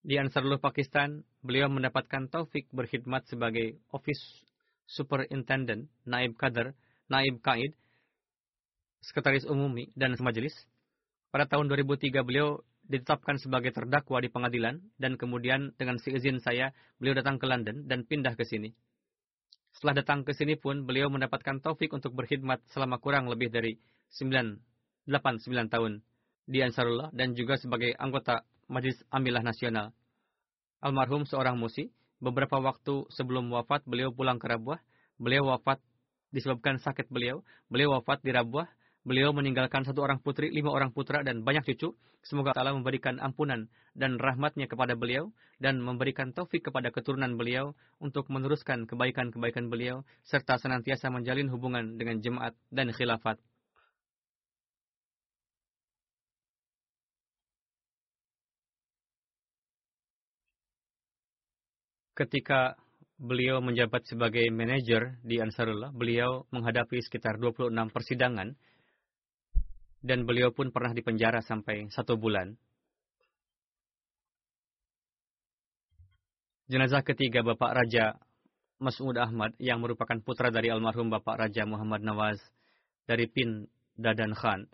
Di Ansarullah Pakistan, beliau mendapatkan taufik berkhidmat sebagai Office Superintendent, Naib Kader, Naib Kaid, Sekretaris Umumi, dan Majelis pada tahun 2003 beliau ditetapkan sebagai terdakwa di pengadilan dan kemudian dengan seizin saya beliau datang ke London dan pindah ke sini. Setelah datang ke sini pun beliau mendapatkan taufik untuk berkhidmat selama kurang lebih dari 9 8 9 tahun di Ansarullah dan juga sebagai anggota Majelis Amilah Nasional. Almarhum seorang musi, beberapa waktu sebelum wafat beliau pulang ke Rabuah. Beliau wafat disebabkan sakit beliau. Beliau wafat di Rabuah Beliau meninggalkan satu orang putri, lima orang putra, dan banyak cucu. Semoga Allah memberikan ampunan dan rahmatnya kepada beliau, dan memberikan taufik kepada keturunan beliau untuk meneruskan kebaikan-kebaikan beliau, serta senantiasa menjalin hubungan dengan jemaat dan khilafat. Ketika beliau menjabat sebagai manajer di Ansarullah, beliau menghadapi sekitar 26 persidangan dan beliau pun pernah dipenjara sampai satu bulan. Jenazah ketiga Bapak Raja Mas'ud Ahmad yang merupakan putra dari almarhum Bapak Raja Muhammad Nawaz dari Pin Dadan Khan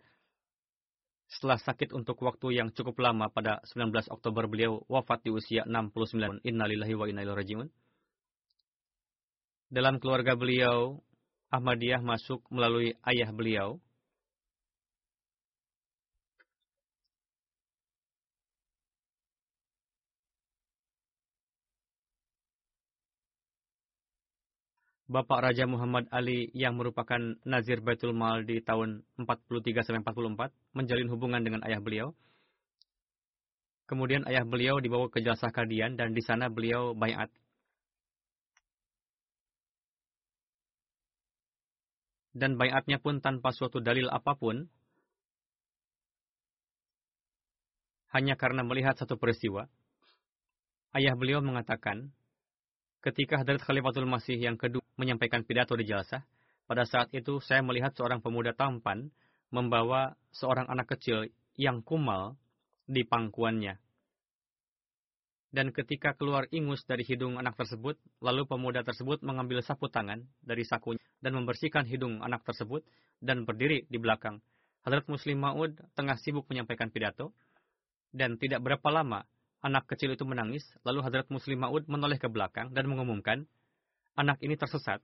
setelah sakit untuk waktu yang cukup lama pada 19 Oktober beliau wafat di usia 69. Innalillahi wa inna ilaihi rajiun. Dalam keluarga beliau, Ahmadiyah masuk melalui ayah beliau. Bapak Raja Muhammad Ali yang merupakan Nazir Baitul Mal di tahun 43 44 menjalin hubungan dengan ayah beliau. Kemudian ayah beliau dibawa ke Jalsah Kadian dan di sana beliau bayat. Dan bayatnya pun tanpa suatu dalil apa pun, hanya karena melihat satu peristiwa. Ayah beliau mengatakan, ketika Hadrat Khalifatul Masih yang kedua menyampaikan pidato di Jalsah, pada saat itu saya melihat seorang pemuda tampan membawa seorang anak kecil yang kumal di pangkuannya. Dan ketika keluar ingus dari hidung anak tersebut, lalu pemuda tersebut mengambil sapu tangan dari sakunya dan membersihkan hidung anak tersebut dan berdiri di belakang. Hadrat Muslim Ma'ud tengah sibuk menyampaikan pidato, dan tidak berapa lama anak kecil itu menangis, lalu Hadrat Muslim Ma'ud menoleh ke belakang dan mengumumkan, anak ini tersesat.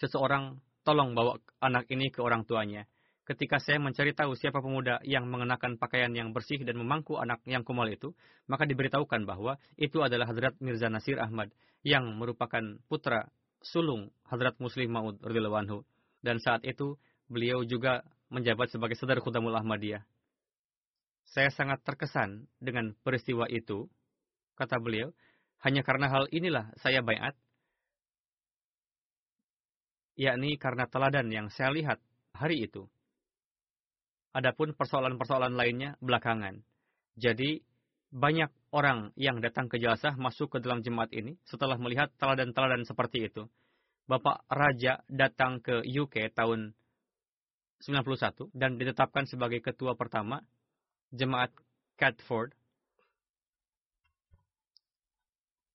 Seseorang tolong bawa anak ini ke orang tuanya. Ketika saya mencari tahu siapa pemuda yang mengenakan pakaian yang bersih dan memangku anak yang kumal itu, maka diberitahukan bahwa itu adalah Hadrat Mirza Nasir Ahmad yang merupakan putra sulung Hadrat Muslim Ma'ud radhiyallahu Dan saat itu beliau juga menjabat sebagai Sadar Khudamul Ahmadiyah. Saya sangat terkesan dengan peristiwa itu, kata beliau, hanya karena hal inilah saya bayat, yakni karena teladan yang saya lihat hari itu. Adapun persoalan-persoalan lainnya belakangan. Jadi, banyak orang yang datang ke Jalsah masuk ke dalam jemaat ini setelah melihat teladan-teladan seperti itu. Bapak Raja datang ke UK tahun 91 dan ditetapkan sebagai ketua pertama jemaat Catford.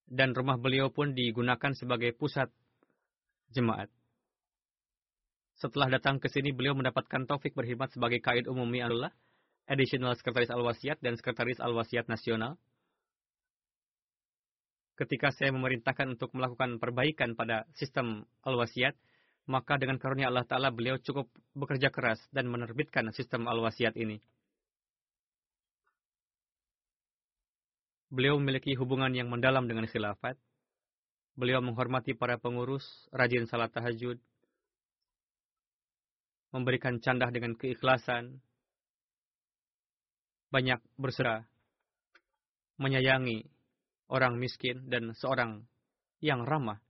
Dan rumah beliau pun digunakan sebagai pusat jemaat. Setelah datang ke sini, beliau mendapatkan taufik berkhidmat sebagai kaid umumi Allah, additional sekretaris al-wasiat dan sekretaris al-wasiat nasional. Ketika saya memerintahkan untuk melakukan perbaikan pada sistem al-wasiat, maka dengan karunia Allah Ta'ala beliau cukup bekerja keras dan menerbitkan sistem al-wasiat ini. Beliau memiliki hubungan yang mendalam dengan khilafat. Beliau menghormati para pengurus, rajin salat tahajud, memberikan candah dengan keikhlasan, banyak berserah, menyayangi orang miskin dan seorang yang ramah.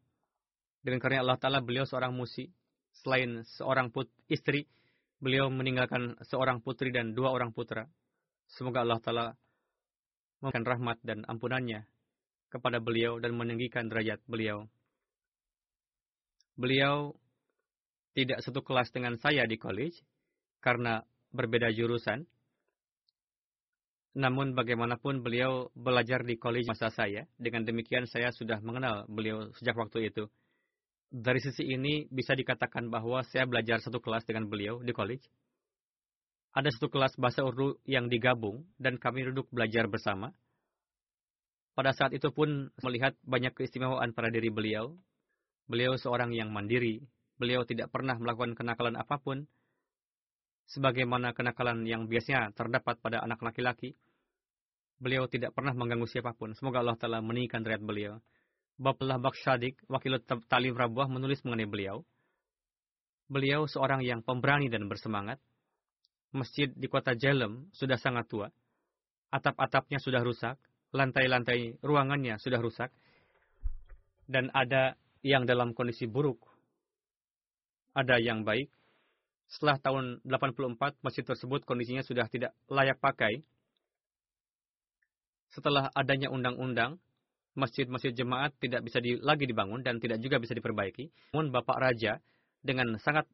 Dengan karena Allah Ta'ala beliau seorang musi. Selain seorang put istri, beliau meninggalkan seorang putri dan dua orang putra. Semoga Allah Ta'ala memberikan rahmat dan ampunannya kepada beliau dan meninggikan derajat beliau. Beliau tidak satu kelas dengan saya di college karena berbeda jurusan. Namun bagaimanapun beliau belajar di college masa saya. Dengan demikian saya sudah mengenal beliau sejak waktu itu. Dari sisi ini bisa dikatakan bahwa saya belajar satu kelas dengan beliau di college ada satu kelas bahasa Urdu yang digabung dan kami duduk belajar bersama. Pada saat itu pun melihat banyak keistimewaan pada diri beliau. Beliau seorang yang mandiri. Beliau tidak pernah melakukan kenakalan apa pun. Sebagaimana kenakalan yang biasanya terdapat pada anak laki-laki. Beliau tidak pernah mengganggu siapa pun. Semoga Allah Ta'ala meninggikan derajat beliau. Bapullah Bakshadik, wakil talim Rabuah menulis mengenai beliau. Beliau seorang yang pemberani dan bersemangat masjid di kota Jalem sudah sangat tua. Atap-atapnya sudah rusak, lantai-lantai ruangannya sudah rusak, dan ada yang dalam kondisi buruk. Ada yang baik. Setelah tahun 84, masjid tersebut kondisinya sudah tidak layak pakai. Setelah adanya undang-undang masjid-masjid jemaat tidak bisa di, lagi dibangun dan tidak juga bisa diperbaiki. Namun Bapak Raja dengan sangat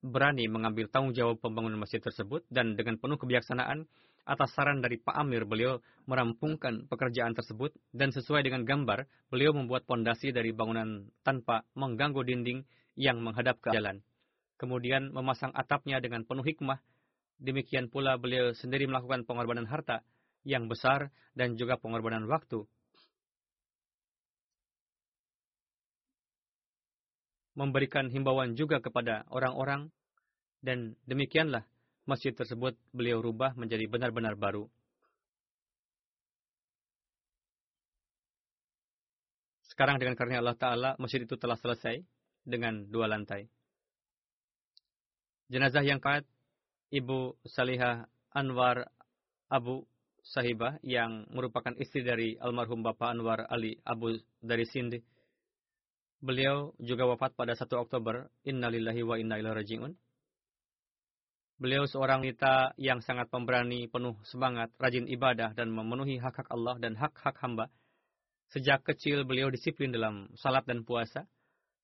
berani mengambil tanggung jawab pembangunan masjid tersebut dan dengan penuh kebijaksanaan atas saran dari Pak Amir beliau merampungkan pekerjaan tersebut dan sesuai dengan gambar beliau membuat pondasi dari bangunan tanpa mengganggu dinding yang menghadap ke jalan. Kemudian memasang atapnya dengan penuh hikmah. Demikian pula beliau sendiri melakukan pengorbanan harta yang besar dan juga pengorbanan waktu memberikan himbauan juga kepada orang-orang dan demikianlah masjid tersebut beliau rubah menjadi benar-benar baru. Sekarang dengan karunia Allah Ta'ala, masjid itu telah selesai dengan dua lantai. Jenazah yang keempat, Ibu Salihah Anwar Abu Sahibah yang merupakan istri dari almarhum Bapak Anwar Ali Abu dari Sindi Beliau juga wafat pada 1 Oktober. Innalillahi wa inna ilaihi raji'un. Beliau seorang wanita yang sangat pemberani, penuh semangat, rajin ibadah, dan memenuhi hak-hak Allah dan hak-hak hamba. Sejak kecil beliau disiplin dalam salat dan puasa,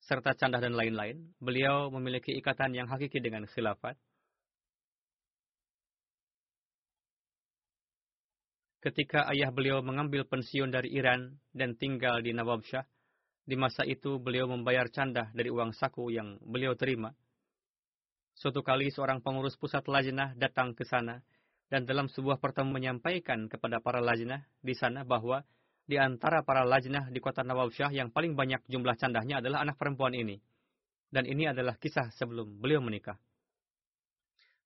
serta candah dan lain-lain. Beliau memiliki ikatan yang hakiki dengan khilafat. Ketika ayah beliau mengambil pensiun dari Iran dan tinggal di Nawabshah, di masa itu beliau membayar candah dari uang saku yang beliau terima. Suatu kali seorang pengurus pusat lajnah datang ke sana dan dalam sebuah pertemuan menyampaikan kepada para lajnah di sana bahwa di antara para lajnah di kota Nawabsyah yang paling banyak jumlah candahnya adalah anak perempuan ini. Dan ini adalah kisah sebelum beliau menikah.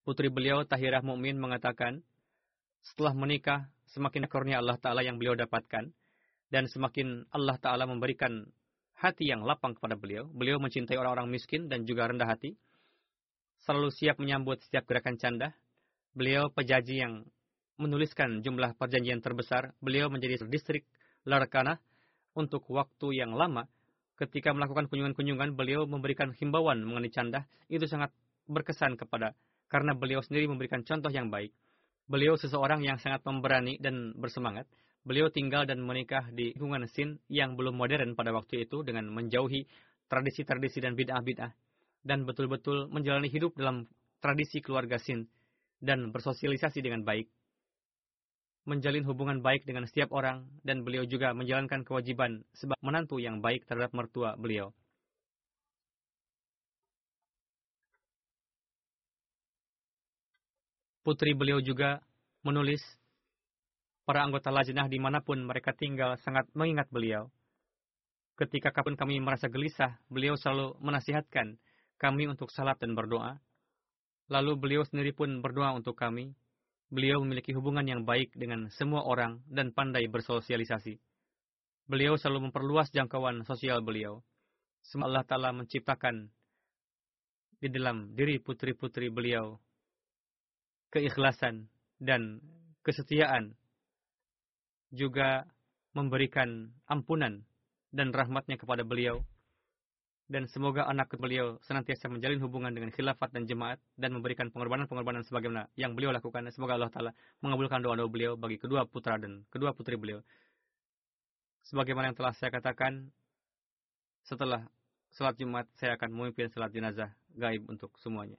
Putri beliau Tahirah Mukmin mengatakan, setelah menikah, semakin kurnia Allah Ta'ala yang beliau dapatkan, dan semakin Allah Ta'ala memberikan hati yang lapang kepada beliau. Beliau mencintai orang-orang miskin dan juga rendah hati. Selalu siap menyambut setiap gerakan canda. Beliau pejaji yang menuliskan jumlah perjanjian terbesar. Beliau menjadi distrik Larkana untuk waktu yang lama. Ketika melakukan kunjungan-kunjungan, beliau memberikan himbauan mengenai canda. Itu sangat berkesan kepada karena beliau sendiri memberikan contoh yang baik. Beliau seseorang yang sangat pemberani dan bersemangat. Beliau tinggal dan menikah di lingkungan Sin yang belum modern pada waktu itu dengan menjauhi tradisi-tradisi dan bid'ah-bid'ah dan betul-betul menjalani hidup dalam tradisi keluarga Sin dan bersosialisasi dengan baik. Menjalin hubungan baik dengan setiap orang dan beliau juga menjalankan kewajiban sebagai menantu yang baik terhadap mertua beliau. Putri beliau juga menulis Para anggota lajnah di mana pun mereka tinggal sangat mengingat beliau. Ketika kapan kami merasa gelisah, beliau selalu menasihatkan kami untuk salat dan berdoa. Lalu beliau sendiri pun berdoa untuk kami. Beliau memiliki hubungan yang baik dengan semua orang dan pandai bersosialisasi. Beliau selalu memperluas jangkauan sosial beliau. Semua Allah Ta'ala menciptakan di dalam diri putri-putri beliau keikhlasan dan kesetiaan juga memberikan ampunan dan rahmatnya kepada beliau. Dan semoga anak beliau senantiasa menjalin hubungan dengan khilafat dan jemaat dan memberikan pengorbanan-pengorbanan sebagaimana yang beliau lakukan. Semoga Allah Ta'ala mengabulkan doa-doa beliau bagi kedua putra dan kedua putri beliau. Sebagaimana yang telah saya katakan, setelah salat Jumat saya akan memimpin salat jenazah gaib untuk semuanya.